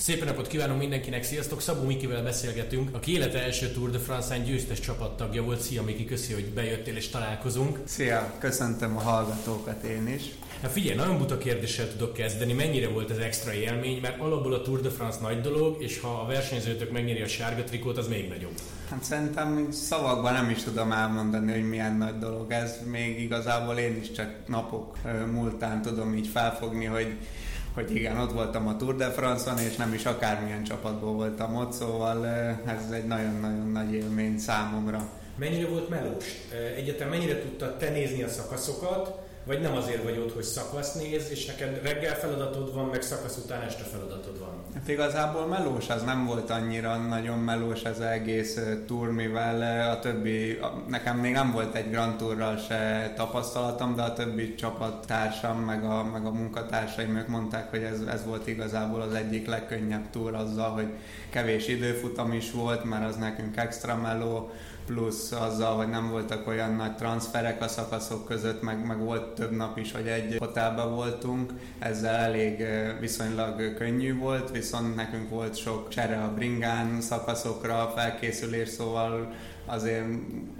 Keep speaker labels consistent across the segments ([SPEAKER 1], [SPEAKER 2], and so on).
[SPEAKER 1] Szép napot kívánunk mindenkinek, sziasztok! Szabó Mikivel beszélgetünk, aki élete első Tour de France-án győztes csapattagja volt. Szia Miki, köszi, hogy bejöttél és találkozunk.
[SPEAKER 2] Szia, köszöntöm a hallgatókat én is.
[SPEAKER 1] Hát figyelj, nagyon buta kérdéssel tudok kezdeni, mennyire volt ez extra élmény, mert alapból a Tour de France nagy dolog, és ha a versenyzőtök megnyeri a sárga trikót, az még nagyobb.
[SPEAKER 2] Hát szerintem szavakban nem is tudom elmondani, hogy milyen nagy dolog ez. Még igazából én is csak napok múltán tudom így felfogni, hogy hogy igen, ott voltam a Tour de France-on, és nem is akármilyen csapatból voltam ott, szóval ez egy nagyon-nagyon nagy élmény számomra.
[SPEAKER 1] Mennyire volt melós? Egyetem mennyire tudtad te nézni a szakaszokat, vagy nem azért vagy ott, hogy szakasz néz, és neked reggel feladatod van, meg szakasz után este feladatod van?
[SPEAKER 2] Hát igazából melós az nem volt annyira nagyon melós ez egész túr, mivel a többi, nekem még nem volt egy Grand Tourral se tapasztalatom, de a többi csapattársam, meg a, meg a munkatársaim ők mondták, hogy ez, ez volt igazából az egyik legkönnyebb túr azzal, hogy kevés időfutam is volt, mert az nekünk extra meló, plusz azzal, hogy nem voltak olyan nagy transferek a szakaszok között, meg, meg volt több nap is, hogy egy hotelben voltunk, ezzel elég viszonylag könnyű volt, viszont nekünk volt sok csere a bringán szakaszokra, felkészülés, szóval azért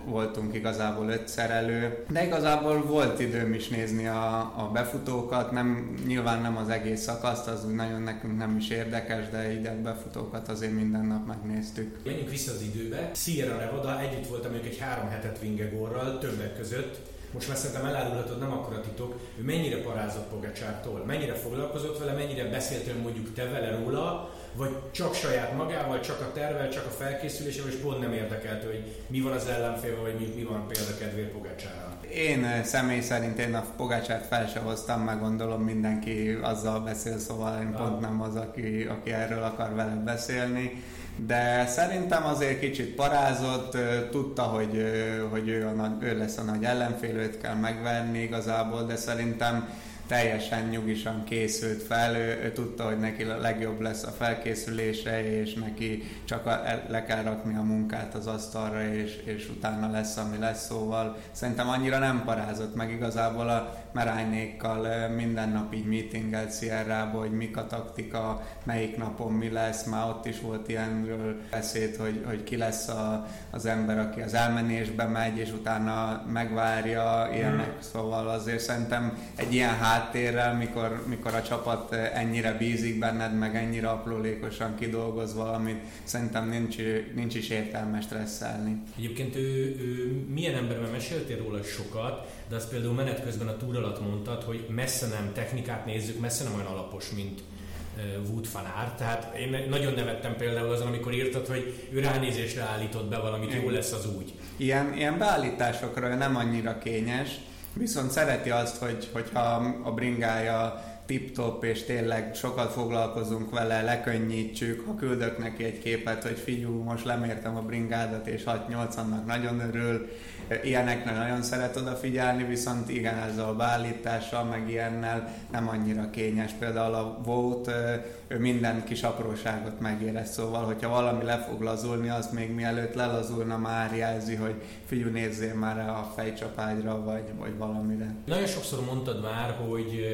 [SPEAKER 2] voltunk igazából ötszer elő, de igazából volt időm is nézni a, a befutókat, nem, nyilván nem az egész szakaszt, az úgy nagyon nekünk nem is érdekes, de ide befutókat azért minden nap megnéztük.
[SPEAKER 1] Menjünk vissza az időbe. Sierra Nevada együtt voltam ők egy három hetet Vingegorral, többek között, most már szerintem elárulhatod, nem akkora titok, ő mennyire parázott Pogacsártól, mennyire foglalkozott vele, mennyire beszéltél mondjuk te vele róla, vagy csak saját magával, csak a tervel, csak a felkészülésével, és pont nem érdekelt, hogy mi van az ellenfélvel, vagy mi, mi van példakedvér Pogácsára.
[SPEAKER 2] Én eh, személy szerint én a Pogácsát fel se hoztam, meg gondolom mindenki azzal beszél, szóval én pont nem az, aki, aki erről akar velem beszélni de szerintem azért kicsit parázott, eh, tudta, hogy, eh, hogy ő, a nagy, ő lesz a nagy ellenfél, őt kell megverni igazából, de szerintem teljesen nyugisan készült fel, ő, ő tudta, hogy neki a legjobb lesz a felkészülése, és neki csak a, le kell rakni a munkát az asztalra, és, és utána lesz, ami lesz, szóval szerintem annyira nem parázott meg. Igazából a meránynékkal minden nap így meetingelt Sierra-ba, hogy mik a taktika, melyik napon mi lesz, már ott is volt ilyenről beszéd, hogy, hogy ki lesz a, az ember, aki az elmenésbe megy, és utána megvárja ilyenek, hmm. szóval azért szerintem egy ilyen hát háttérrel, mikor, mikor a csapat ennyire bízik benned, meg ennyire aprólékosan kidolgoz valamit, szerintem nincs, nincs is értelme stresszelni.
[SPEAKER 1] Egyébként ő, ő milyen ember, mert meséltél róla sokat, de azt például menet közben a túr alatt mondtad, hogy messze nem technikát nézzük, messze nem olyan alapos, mint Wood van Aert. Tehát én nagyon nevettem például azon, amikor írtad, hogy ő ránézésre állított be valamit, jó lesz az úgy.
[SPEAKER 2] Ilyen, ilyen beállításokra nem annyira kényes, Viszont szereti azt, hogy, hogyha a bringája tip-top, és tényleg sokat foglalkozunk vele, lekönnyítsük, ha küldök neki egy képet, hogy figyú, most lemértem a bringádat, és 6-8-annak nagyon örül, ilyenekre nagyon szeret odafigyelni, viszont igen, ezzel a beállítással, meg ilyennel nem annyira kényes. Például a Vote, ő minden kis apróságot megérez, szóval, hogyha valami le fog lazulni, azt még mielőtt lelazulna már jelzi, hogy figyú, nézzél már a fejcsapágyra, vagy, vagy valamire.
[SPEAKER 1] Nagyon sokszor mondtad már, hogy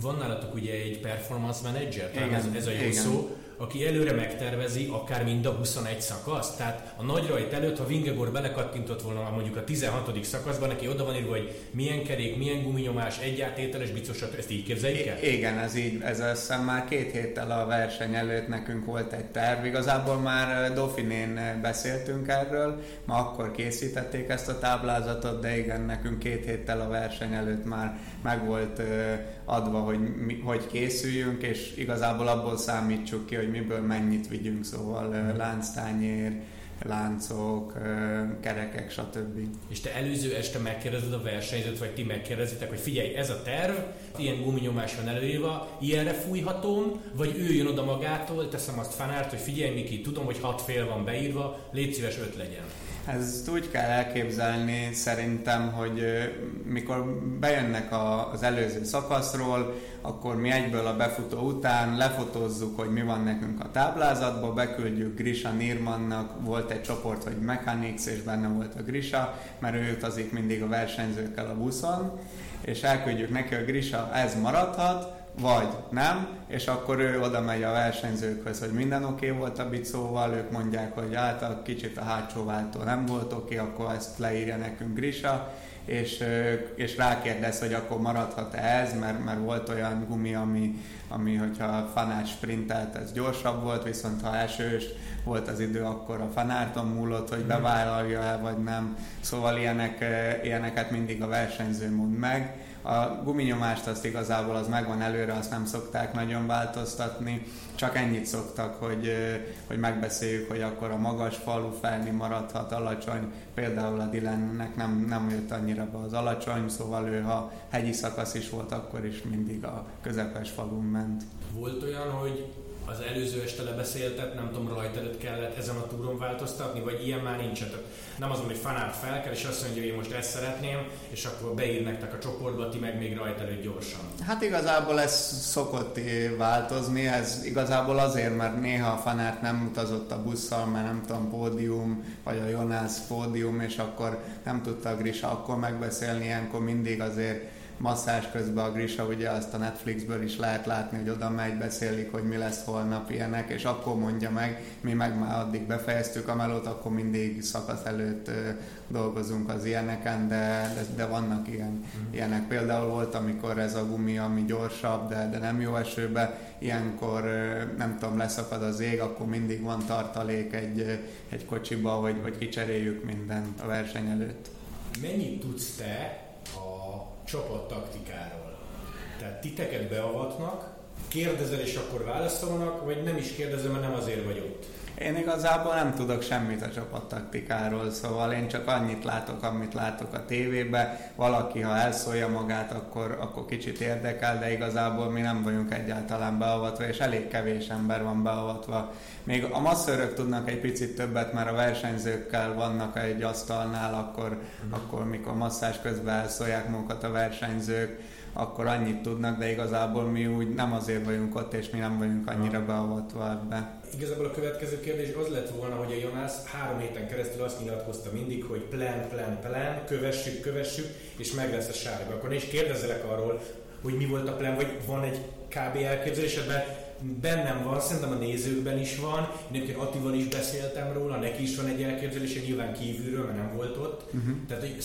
[SPEAKER 1] van nálatok ugye egy performance manager, igen, ez, ez a jó igen. szó, aki előre megtervezi akár mind a 21 szakasz. Tehát a nagy rajt előtt, ha Vingegor belekattintott volna mondjuk a 16. szakaszban, neki oda van írva, hogy milyen kerék, milyen guminyomás, egyátételes, biztos, ezt így képzeljük el?
[SPEAKER 2] Igen, ez így, ez azt már két héttel a verseny előtt nekünk volt egy terv. Igazából már Dauphinén beszéltünk erről, ma akkor készítették ezt a táblázatot, de igen, nekünk két héttel a verseny előtt már meg volt adva, hogy, mi, hogy készüljünk, és igazából abból számítsuk ki, hogy miből mennyit vigyünk, szóval lánctányér, láncok, kerekek, stb.
[SPEAKER 1] És te előző este megkérdezed a versenyzőt, vagy ti megkérdezitek, hogy figyelj, ez a terv, ilyen guminyomás van előírva, ilyenre fújhatom, vagy ő jön oda magától, teszem azt fanárt, hogy figyelj Miki, tudom, hogy hat fél van beírva, légy szíves öt legyen.
[SPEAKER 2] Ezt úgy kell elképzelni szerintem, hogy mikor bejönnek az előző szakaszról, akkor mi egyből a befutó után lefotózzuk, hogy mi van nekünk a táblázatba, beküldjük Grisha Nirmannak, volt egy csoport, hogy Mechanics, és benne volt a Grisha, mert ő utazik mindig a versenyzőkkel a buszon, és elküldjük neki, hogy Grisha, ez maradhat, vagy nem, és akkor ő oda megy a versenyzőkhöz, hogy minden oké okay volt a bicóval, ők mondják, hogy által kicsit a hátsó váltó nem volt oké, okay, akkor ezt leírja nekünk Grisa, és, és rákérdez, hogy akkor maradhat-e ez, mert, mert volt olyan gumi, ami, ami hogyha fanát sprintelt, ez gyorsabb volt, viszont ha esős volt az idő, akkor a fanárton múlott, hogy bevállalja-e vagy nem. Szóval ilyenek, ilyeneket mindig a versenyző mond meg a guminyomást azt igazából az megvan előre, azt nem szokták nagyon változtatni, csak ennyit szoktak, hogy, hogy megbeszéljük, hogy akkor a magas falu felni maradhat alacsony, például a Dylannek nem, nem jött annyira be az alacsony, szóval ő ha hegyi szakasz is volt, akkor is mindig a közepes falun ment.
[SPEAKER 1] Volt olyan, hogy az előző este lebeszéltet, nem tudom, rajta előtt kellett ezen a túron változtatni, vagy ilyen már nincs. Nem azon, hogy fanát fel kell, és azt mondja, hogy én most ezt szeretném, és akkor beír nektek a csoportba, ti meg még rajta előtt gyorsan.
[SPEAKER 2] Hát igazából ez szokott változni, ez igazából azért, mert néha a fanát nem utazott a busszal, mert nem tudom, pódium, vagy a Jonász pódium, és akkor nem tudta Grisa akkor megbeszélni, ilyenkor mindig azért masszás közben a Grisa, ugye azt a Netflixből is lehet látni, hogy oda megy, beszélik, hogy mi lesz holnap ilyenek, és akkor mondja meg, mi meg már addig befejeztük a melót, akkor mindig szakasz előtt dolgozunk az ilyeneken, de, de, de vannak ilyen, mm. ilyenek. Például volt, amikor ez a gumi, ami gyorsabb, de, de nem jó esőbe, ilyenkor nem tudom, leszakad az ég, akkor mindig van tartalék egy, egy kocsiba, hogy, hogy kicseréljük mindent a verseny előtt.
[SPEAKER 1] Mennyit tudsz te csapat taktikáról. Tehát titeket beavatnak, kérdezel és akkor válaszolnak, vagy nem is kérdezem, mert nem azért vagy ott.
[SPEAKER 2] Én igazából nem tudok semmit a csapattaktikáról, szóval én csak annyit látok, amit látok a tévébe. Valaki, ha elszólja magát, akkor, akkor kicsit érdekel, de igazából mi nem vagyunk egyáltalán beavatva, és elég kevés ember van beavatva. Még a masszörök tudnak egy picit többet, mert a versenyzőkkel vannak egy asztalnál, akkor, mm. akkor mikor masszás közben elszólják magukat a versenyzők, akkor annyit tudnak, de igazából mi úgy nem azért vagyunk ott, és mi nem vagyunk annyira beavatva ebbe.
[SPEAKER 1] Igazából a következő kérdés az lett volna, hogy a Jonász három héten keresztül azt nyilatkozta mindig, hogy plan, plan, plan, kövessük, kövessük, és meg lesz a sárga. Akkor is kérdezzelek arról, hogy mi volt a plan, vagy van egy kb. elképzelésed, bennem van, szerintem a nézőkben is van, én egyébként Attival is beszéltem róla, neki is van egy elképzelése, nyilván kívülről, mert nem volt ott. Uh-huh. Tehát, hogy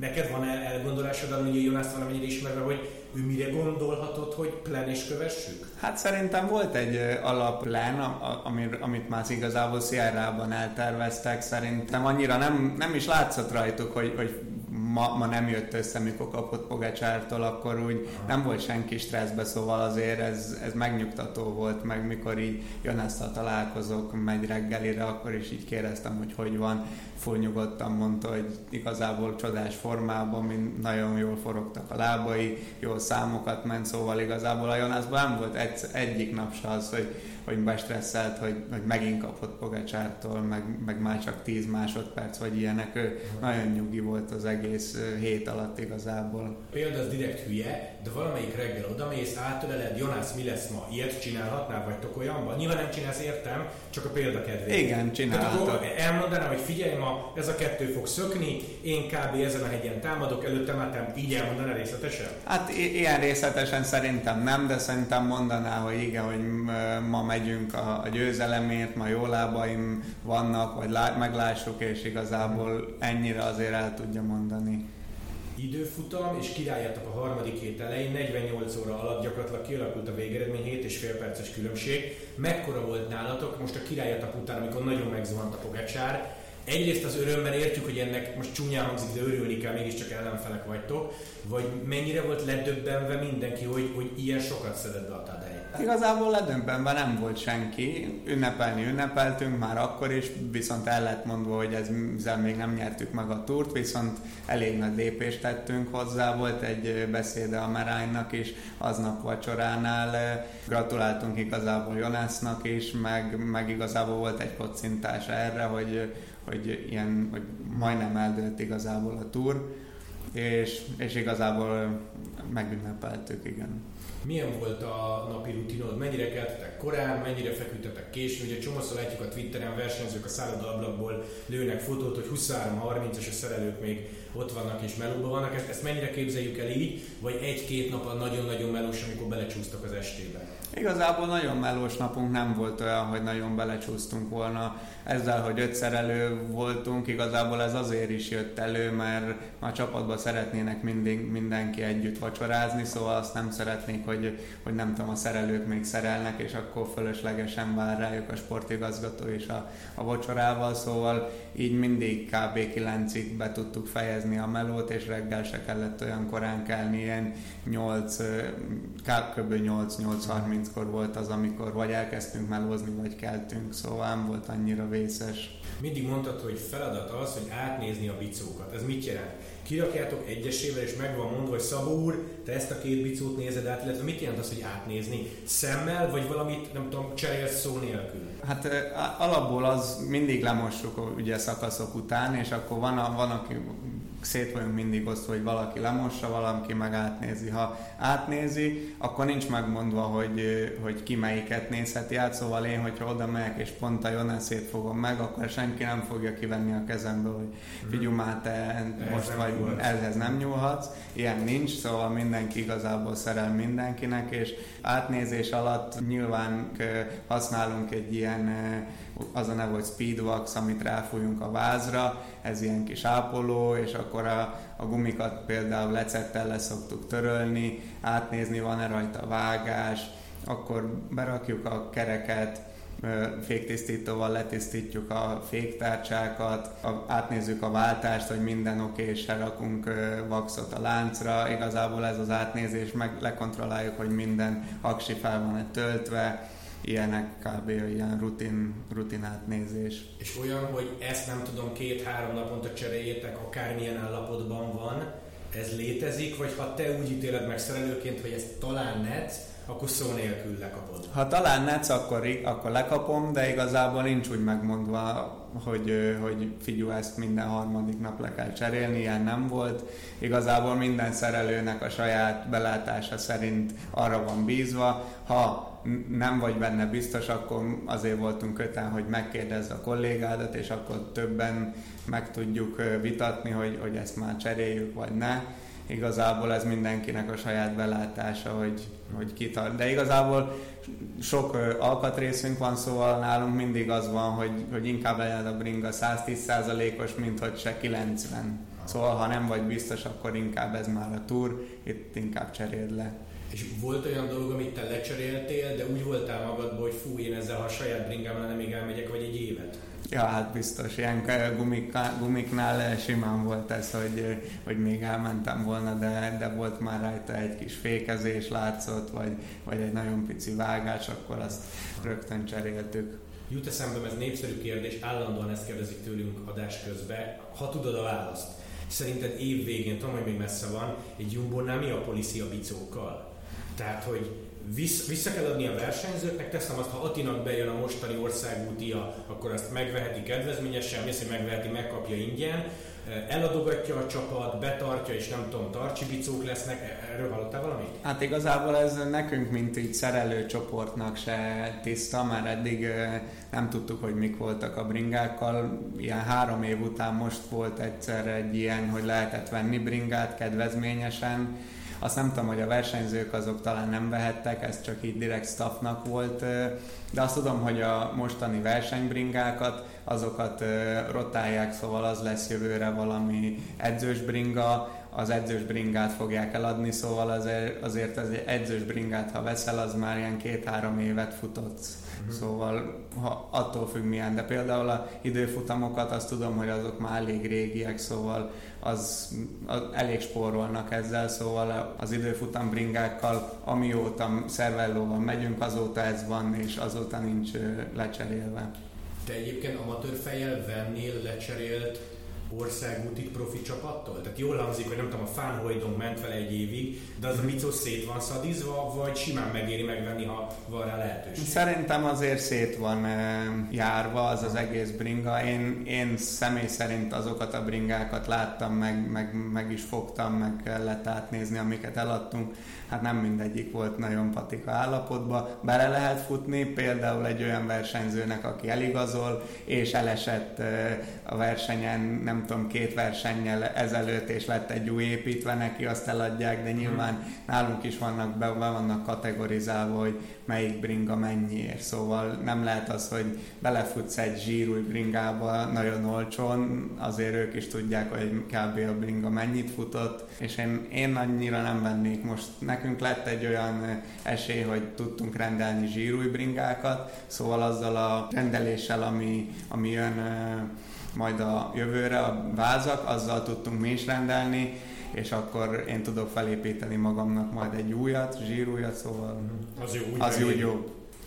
[SPEAKER 1] neked van el, elgondolásod, hogy Jonászt valamennyire ismerve, hogy ő mire gondolhatott, hogy plan és kövessük?
[SPEAKER 2] Hát szerintem volt egy alaplán, amit, amit már igazából Sierra-ban elterveztek, szerintem annyira nem, nem is látszott rajtuk, hogy, hogy ma, ma nem jött össze, mikor kapott Pogacsártól, akkor úgy nem volt senki stresszbe, szóval azért ez, ez megnyugtató volt, meg mikor így jön ezt a találkozók, megy reggelire, akkor is így kérdeztem, hogy hogy van. Full nyugodtan mondta, hogy igazából csodás formában, mint nagyon jól forogtak a lábai, jó számokat ment, szóval igazából a Jonászban nem volt egy, egyik nap se az, hogy hogy bestresszelt, hogy, hogy megint kapott Pogacsártól, meg, meg már csak 10 másodperc, vagy ilyenek. Ő nagyon nyugi volt az egész hét alatt igazából.
[SPEAKER 1] Például az direkt hülye, de valamelyik reggel odamész, átöleled, Jonász, mi lesz ma? Ilyet csinálhatnál, vagytok olyanban? Nyilván nem csinálsz, értem, csak a példa kedvéért.
[SPEAKER 2] Igen, csinálhatok.
[SPEAKER 1] elmondanám, hogy figyelj ma, ez a kettő fog szökni, én kb. ezen a hegyen támadok, előtte már így elmondaná részletesen?
[SPEAKER 2] Hát ilyen részletesen szerintem nem, de szerintem mondaná, hogy igen, hogy ma megyünk a, a győzelemért, ma jó lábaim vannak, vagy lá, meglássuk, és igazából ennyire azért el tudja mondani.
[SPEAKER 1] Időfutam és királyátok a harmadik hét elején, 48 óra alatt gyakorlatilag kialakult a végeredmény, 7 és fél perces különbség. Mekkora volt nálatok most a királyátok után, amikor nagyon megzuhant a Pogacsár? Egyrészt az örömben értjük, hogy ennek most csúnyán hangzik, de örülni kell, mégiscsak ellenfelek vagytok, vagy mennyire volt ledöbbenve mindenki, hogy, hogy ilyen sokat szedett be a Tadej?
[SPEAKER 2] Igazából ledöbbenve nem volt senki, ünnepelni ünnepeltünk már akkor is, viszont el lett mondva, hogy ezzel még nem nyertük meg a túrt, viszont elég nagy lépést tettünk hozzá, volt egy beszéde a Meránynak is, aznap vacsoránál, gratuláltunk igazából Jonásznak is, meg, meg igazából volt egy kocintás erre, hogy, hogy ilyen, hogy majdnem eldőlt igazából a túr és, és igazából megünnepeltük, igen.
[SPEAKER 1] Milyen volt a napi rutinod? Mennyire keltetek korán, mennyire feküdtetek későn? Ugye csomószor látjuk a Twitteren, versenyzők a szállodaablakból lőnek fotót, hogy 23-30 és a szerelők még ott vannak és melóban vannak. Ezt, ezt mennyire képzeljük el így? Vagy egy-két nap a nagyon-nagyon melós, amikor belecsúsztak az estébe?
[SPEAKER 2] Igazából nagyon melós napunk nem volt olyan, hogy nagyon belecsúsztunk volna. Ezzel, hogy öt szerelő voltunk, igazából ez azért is jött elő, mert a csapatban szeretnének mindig, mindenki együtt vacsorázni, szóval azt nem szeretnék, hogy, hogy nem tudom, a szerelők még szerelnek, és akkor fölöslegesen vár rájuk a sportigazgató és a, a vacsorával, szóval így mindig kb. 9-ig be tudtuk fejezni a melót, és reggel se kellett olyan korán kelni, ilyen 8, kb. 8-8.30-kor volt az, amikor vagy elkezdtünk melózni, vagy keltünk, szóval nem volt annyira vészes.
[SPEAKER 1] Mindig mondtad, hogy feladat az, hogy átnézni a bicókat. Ez mit jelent? Kirakjátok egyesével, és meg van mondva, hogy Szabó úr, te ezt a két bicót nézed át, illetve mit jelent az, hogy átnézni? Szemmel, vagy valamit, nem tudom, cserélsz szó nélkül?
[SPEAKER 2] Hát alapból az mindig lemossuk ugye szakaszok után, és akkor van, a, van aki szét vagyunk mindig osztva, hogy valaki lemossa, valaki meg átnézi. Ha átnézi, akkor nincs megmondva, hogy, hogy ki melyiket nézheti át, szóval én, hogyha oda megyek és pont a Joneszét fogom meg, akkor senki nem fogja kivenni a kezemből, hogy mhm. figyelj már, te most vagy ehhez nem nyúlhatsz. Ilyen nincs, szóval mindenki igazából szerel mindenkinek, és átnézés alatt nyilván használunk egy ilyen az a neve, hogy Speedwax, amit ráfújunk a vázra, ez ilyen kis ápoló, és akkor a, a gumikat például lecettel le szoktuk törölni, átnézni, van-e rajta vágás, akkor berakjuk a kereket, féktisztítóval letisztítjuk a féktárcsákat, átnézzük a váltást, hogy minden oké, és rakunk vaxot a láncra. Igazából ez az átnézés, meg lekontrolláljuk, hogy minden aksi fel van-e töltve, ilyenek kb. ilyen rutin, rutinát nézés.
[SPEAKER 1] És olyan, hogy ezt nem tudom, két-három naponta cseréljétek, akármilyen állapotban van, ez létezik, vagy ha te úgy ítéled meg szerelőként, hogy ezt talán netsz, akkor szó nélkül lekapod.
[SPEAKER 2] Ha talán netsz, akkor, akkor lekapom, de igazából nincs úgy megmondva, hogy, hogy figyú, ezt minden harmadik nap le kell cserélni, ilyen nem volt. Igazából minden szerelőnek a saját belátása szerint arra van bízva, ha nem vagy benne biztos, akkor azért voltunk köten, hogy megkérdezz a kollégádat, és akkor többen meg tudjuk vitatni, hogy, hogy ezt már cseréljük, vagy ne. Igazából ez mindenkinek a saját belátása, hogy, hogy kitart. De igazából sok alkatrészünk van, szóval nálunk mindig az van, hogy, hogy inkább legyen a bringa 110%-os, mint hogy se 90. Szóval ha nem vagy biztos, akkor inkább ez már a túr, itt inkább cseréld le.
[SPEAKER 1] És volt olyan dolog, amit te lecseréltél, de úgy voltál magadban, hogy fú, én ezzel, ha a saját bringámmal nem még elmegyek, vagy egy évet?
[SPEAKER 2] Ja, hát biztos. Ilyen gumik, gumiknál simán volt ez, hogy, hogy még elmentem volna, de, de volt már rajta egy kis fékezés látszott, vagy, vagy egy nagyon pici vágás, akkor azt rögtön cseréltük.
[SPEAKER 1] Jut eszembe, ez népszerű kérdés, állandóan ezt kérdezik tőlünk adás közben, ha tudod a választ. Szerinted év végén, tudom, hogy még messze van, egy Jumbo-nál mi a policy a bicókkal? Tehát, hogy vissza, vissza kell adni a versenyzőknek, teszem azt, ha Atinak bejön a mostani országútia, akkor azt megveheti kedvezményesen, mész, hogy megveheti, megkapja ingyen, eladogatja a csapat, betartja, és nem tudom, tartsi bicók lesznek, erről hallottál valamit?
[SPEAKER 2] Hát igazából ez nekünk, mint így szerelő csoportnak se tiszta, már eddig nem tudtuk, hogy mik voltak a bringákkal. Ilyen három év után most volt egyszer egy ilyen, hogy lehetett venni bringát kedvezményesen, azt nem tudom, hogy a versenyzők azok talán nem vehettek, ez csak így direkt staffnak volt, de azt tudom, hogy a mostani versenybringákat, azokat rotálják, szóval az lesz jövőre valami edzős bringa, az edzős bringát fogják eladni, szóval azért, azért az edzős bringát, ha veszel, az már ilyen két-három évet futott. Uh-huh. Szóval ha, attól függ milyen, de például a időfutamokat azt tudom, hogy azok már elég régiek, szóval az, az elég spórolnak ezzel, szóval az időfutam bringákkal, amióta szervellóval megyünk, azóta ez van, és azóta nincs lecserélve.
[SPEAKER 1] Te egyébként amatőr fejjel vennél lecserélt országúti profi csapattól? Tehát jól hangzik, hogy nem tudom, a Fánhojdon ment vele egy évig, de az a micos szét van szadizva, vagy simán megéri megvenni, ha van rá lehetőség?
[SPEAKER 2] Szerintem azért szét van járva az az egész bringa. Én, én személy szerint azokat a bringákat láttam, meg, meg, meg is fogtam, meg kellett átnézni, amiket eladtunk hát nem mindegyik volt nagyon patika állapotban. Bele lehet futni, például egy olyan versenyzőnek, aki eligazol, és elesett a versenyen, nem tudom, két versennyel ezelőtt, és lett egy új építve neki, azt eladják, de nyilván nálunk is vannak, be, be vannak kategorizálva, hogy melyik bringa mennyiért. Szóval nem lehet az, hogy belefutsz egy zsírúj bringába nagyon olcsón, azért ők is tudják, hogy kb. a bringa mennyit futott, és én, én annyira nem vennék most. Nekünk lett egy olyan esély, hogy tudtunk rendelni zsírúj bringákat, szóval azzal a rendeléssel, ami, ami jön majd a jövőre, a vázak, azzal tudtunk mi is rendelni, és akkor én tudok felépíteni magamnak majd egy újat, zsírújat, szóval
[SPEAKER 1] az jó, úgy
[SPEAKER 2] az jó, jó.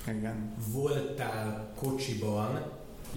[SPEAKER 2] Igen.
[SPEAKER 1] Voltál kocsiban,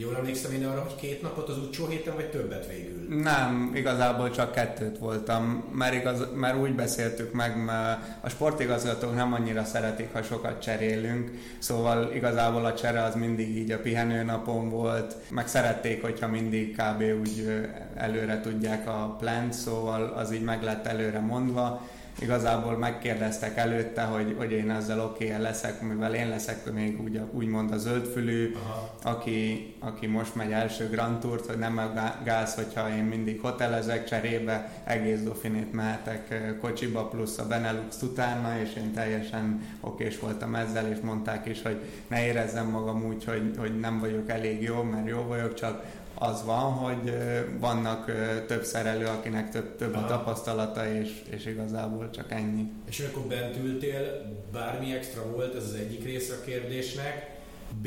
[SPEAKER 1] Jól emlékszem én arra, hogy két napot az utcsó héten, vagy többet végül?
[SPEAKER 2] Nem, igazából csak kettőt voltam, mert, igaz, mert úgy beszéltük meg, mert a sportigazgatók nem annyira szeretik, ha sokat cserélünk, szóval igazából a csere az mindig így a pihenőnapon volt, meg szerették, hogyha mindig kb. úgy előre tudják a plant, szóval az így meg lett előre mondva, igazából megkérdeztek előtte, hogy, hogy én ezzel oké okay leszek, mivel én leszek még úgy, úgymond a zöldfülű, aki, aki most megy első Grand Tourt, hogy nem gáz, hogyha én mindig hotelezek cserébe, egész Dauphinét mehetek kocsiba, plusz a Benelux utána, és én teljesen okés voltam ezzel, és mondták is, hogy ne érezzem magam úgy, hogy, hogy nem vagyok elég jó, mert jó vagyok, csak az van, hogy vannak több szerelő, akinek több, több a tapasztalata, és, és igazából csak ennyi.
[SPEAKER 1] És amikor bent ültél, bármi extra volt, ez az egyik része a kérdésnek. B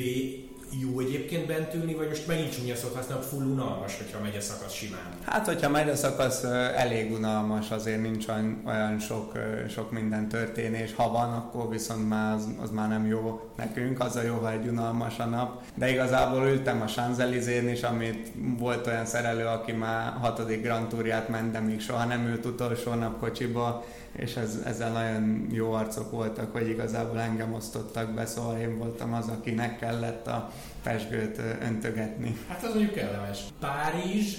[SPEAKER 1] jó egyébként bent ülni, vagy most megint csúnya szót használok, full unalmas, hogyha megy a szakasz simán?
[SPEAKER 2] Hát, hogyha megy a szakasz, elég unalmas, azért nincs olyan sok, sok minden történés. Ha van, akkor viszont már az, az már nem jó nekünk, az a jó, ha egy unalmas a nap. De igazából ültem a Sanzelizén is, amit volt olyan szerelő, aki már hatodik Grand Tourját ment, de még soha nem ült utolsó nap kocsiba, és ez, ezzel nagyon jó arcok voltak, hogy igazából engem osztottak be, szóval én voltam az, akinek kellett a pesgőt öntögetni.
[SPEAKER 1] Hát az mondjuk kellemes. Párizs,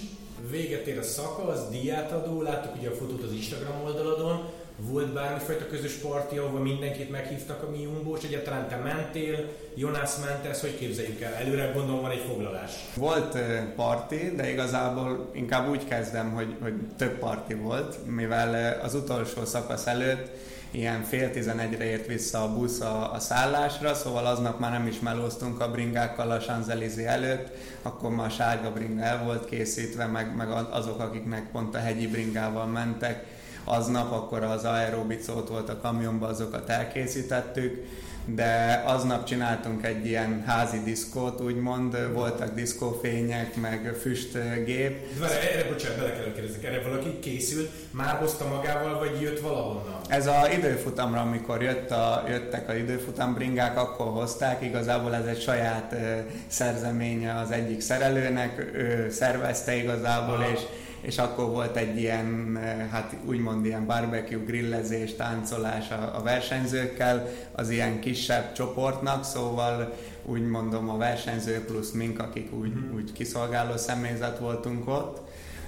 [SPEAKER 1] véget ér a szakasz, diát adó, láttuk ugye a fotót az Instagram oldaladon, volt bármifajta közös parti, ahol mindenkit meghívtak a mi Jumbo, és egyáltalán te mentél, Jonas ment, ezt hogy képzeljük el? Előre gondolom van egy foglalás.
[SPEAKER 2] Volt parti, de igazából inkább úgy kezdem, hogy, hogy több parti volt, mivel az utolsó szakasz előtt ilyen fél tizenegyre ért vissza a busz a, a szállásra, szóval aznap már nem is melóztunk a bringákkal a Champs-Élysées előtt, akkor már a sárga bringa el volt készítve, meg, meg azok, akiknek pont a hegyi bringával mentek, aznap akkor az aerobicót volt a kamionban, azokat elkészítettük, de aznap csináltunk egy ilyen házi diszkót, úgymond, voltak diszkófények, meg füstgép.
[SPEAKER 1] Várj, erre bocsánat, bele kell kérdezni, erre valaki készült, már hozta magával, vagy jött valahonnan?
[SPEAKER 2] Ez a időfutamra, amikor jött a, jöttek a időfutam bringák, akkor hozták, igazából ez egy saját uh, szerzeménye az egyik szerelőnek, ő szervezte igazából, Aha. és és akkor volt egy ilyen, eh, hát úgymond ilyen barbecue, grillezés, táncolás a, a versenyzőkkel, az ilyen kisebb csoportnak, szóval úgy mondom a versenyző plusz mink, akik úgy, mhm. úgy kiszolgáló személyzet voltunk ott,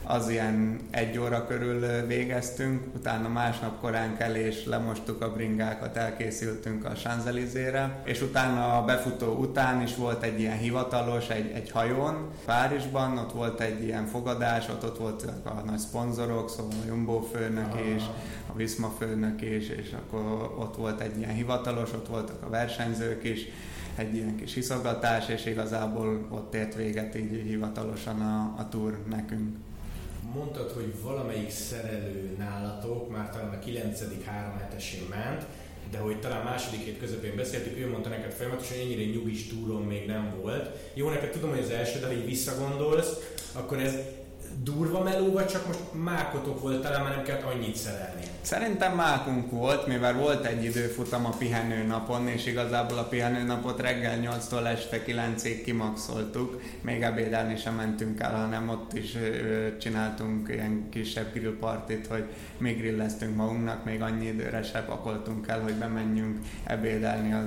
[SPEAKER 2] az ilyen egy óra körül végeztünk, utána másnap korán kell és lemostuk a bringákat, elkészültünk a Sanzelizére, és utána a befutó után is volt egy ilyen hivatalos, egy, egy hajón Párizsban, ott volt egy ilyen fogadás, ott, ott voltak a nagy szponzorok, szóval a Jumbo főnök és a Visma főnök is, és akkor ott volt egy ilyen hivatalos, ott voltak a versenyzők is, egy ilyen kis hiszogatás, és igazából ott ért véget így hivatalosan a, a túr nekünk
[SPEAKER 1] mondtad, hogy valamelyik szerelő nálatok már talán a 9. három hetesén ment, de hogy talán második hét közepén beszéltük, ő mondta neked folyamatosan, hogy ennyire nyugis túron még nem volt. Jó, neked tudom, hogy az első, de ha így visszagondolsz, akkor ez durva meló, vagy csak most mákotok volt, talán már nem kellett annyit szerelni?
[SPEAKER 2] Szerintem mákunk volt, mivel volt egy időfutam a pihenő napon, és igazából a pihenő napot reggel 8-tól este 9-ig kimaxoltuk, még ebédelni sem mentünk el, hanem ott is ö, csináltunk ilyen kisebb grillpartit, hogy mi grilleztünk magunknak, még annyi időre se pakoltunk el, hogy bemenjünk ebédelni az,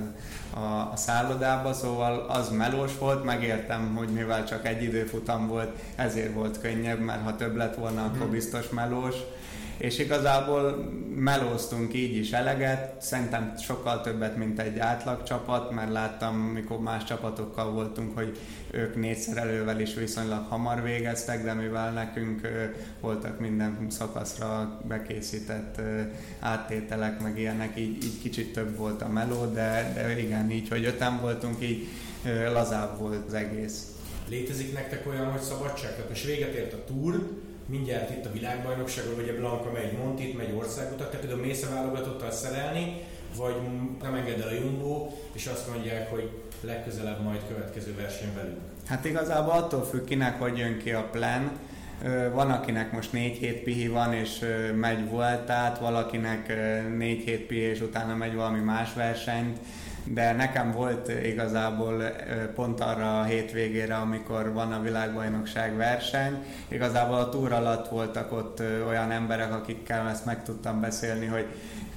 [SPEAKER 2] a, a szállodába, szóval az melós volt, megértem, hogy mivel csak egy időfutam volt, ezért volt könnyebb, mert ha több lett volna, akkor mhm. biztos melós és igazából melóztunk így is eleget, szerintem sokkal többet, mint egy átlag csapat, mert láttam, mikor más csapatokkal voltunk, hogy ők négyszerelővel is viszonylag hamar végeztek, de mivel nekünk voltak minden szakaszra bekészített áttételek, meg ilyenek, így, így kicsit több volt a meló, de, de igen, így, hogy öten voltunk, így lazább volt az egész.
[SPEAKER 1] Létezik nektek olyan, hogy szabadság? Tehát most véget ért a túr, mindjárt itt a világbajnokságon, ugye Blanka megy Montit, megy országutat, tehát például mész a válogatottal szerelni, vagy nem enged el a Jumbo, és azt mondják, hogy legközelebb majd következő verseny velünk.
[SPEAKER 2] Hát igazából attól függ kinek, hogy jön ki a plan. Van, akinek most 4 hét pihi van, és megy voltát, valakinek 4 hét pihi, és utána megy valami más versenyt de nekem volt igazából pont arra a hétvégére, amikor van a világbajnokság verseny, igazából a túr alatt voltak ott olyan emberek, akikkel ezt meg tudtam beszélni, hogy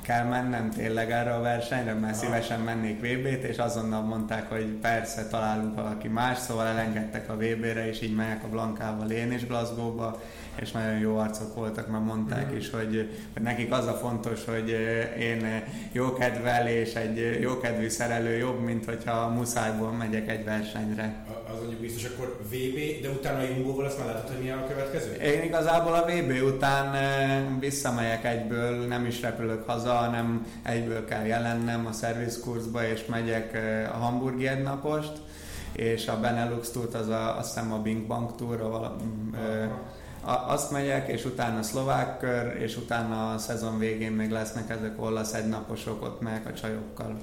[SPEAKER 2] kell mennem tényleg erre a versenyre, mert szívesen mennék VB-t, és azonnal mondták, hogy persze találunk valaki más, szóval elengedtek a VB-re, és így megyek a Blankával én is Glasgow-ba, és nagyon jó arcok voltak, mert mondták mm. is, hogy, nekik az a fontos, hogy én jó kedvel és egy jó kedvű szerelő jobb, mint hogyha muszájból megyek egy versenyre.
[SPEAKER 1] Az mondjuk biztos, akkor VB, de utána a Jumbo-val azt már látod, hogy mi a következő?
[SPEAKER 2] Én igazából a VB után visszamegyek egyből, nem is repülök haza, hanem egyből kell jelennem a szervizkurzba, és megyek a hamburgi napost, és a Benelux túrt az a, azt hiszem a Bing Bank túr, vala, azt megyek, és utána szlovák kör, és utána a szezon végén még lesznek ezek olasz egynaposok, ott megyek a csajokkal.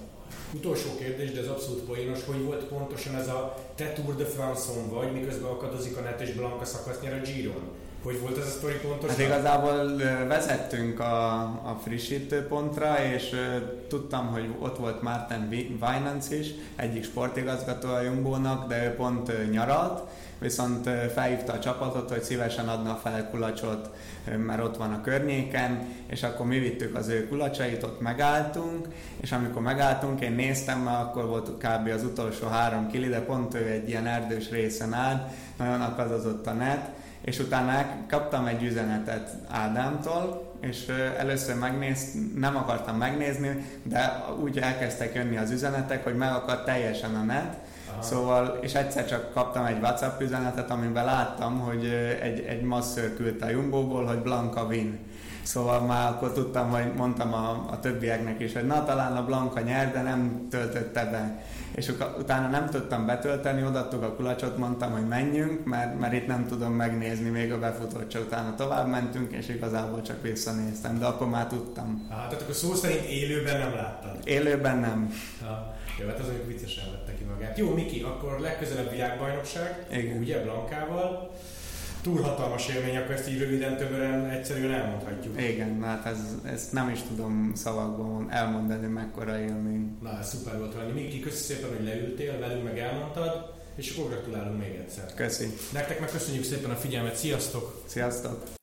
[SPEAKER 1] Utolsó kérdés, de ez abszolút poénos, hogy volt pontosan ez a te Tour de France-on vagy, miközben akadozik a Net és Blanka szakasz nyer a Giron? Hogy volt ez a sztori pontosan?
[SPEAKER 2] Hát igazából vezettünk a, a frissítő pontra, és tudtam, hogy ott volt Martin Winans is, egyik sportigazgató a Jumbo-nak, de ő pont nyaralt, viszont felhívta a csapatot, hogy szívesen adna fel kulacsot, mert ott van a környéken, és akkor mi vittük az ő kulacsait, ott megálltunk, és amikor megálltunk, én néztem, mert akkor volt kb. az utolsó három kili, de pont ő egy ilyen erdős részen állt, nagyon akadozott a net, és utána kaptam egy üzenetet Ádámtól, és először megnéz, nem akartam megnézni, de úgy elkezdtek jönni az üzenetek, hogy megakadt teljesen a net. Szóval, és egyszer csak kaptam egy WhatsApp üzenetet, amiben láttam, hogy egy, egy masször küldte a Jumbo-ból, hogy Blanka win. Szóval már akkor tudtam, hogy mondtam a, a többieknek is, hogy na talán a Blanka nyer, de nem töltötte be. És utána nem tudtam betölteni, odaadtuk a kulacsot, mondtam, hogy menjünk, mert, mert itt nem tudom megnézni még a befutót, csak utána tovább mentünk, és igazából csak visszanéztem, de akkor már tudtam.
[SPEAKER 1] Hát, tehát akkor szó szerint élőben nem láttad?
[SPEAKER 2] Élőben nem.
[SPEAKER 1] Ha. Jó, hát az, hogy viccesen vette ki magát. Jó, Miki, akkor legközelebb világbajnokság, Igen. ugye, Blankával. Túl hatalmas élmény, akkor ezt így röviden, többen egyszerűen elmondhatjuk.
[SPEAKER 2] Igen, hát ez, ezt nem is tudom szavakban elmondani, mekkora élmény.
[SPEAKER 1] Na, ez szuper volt valami. Miki, köszi szépen, hogy leültél, velünk meg elmondtad, és akkor gratulálunk még egyszer.
[SPEAKER 2] Köszi.
[SPEAKER 1] Nektek meg köszönjük szépen a figyelmet, sziasztok!
[SPEAKER 2] Sziasztok!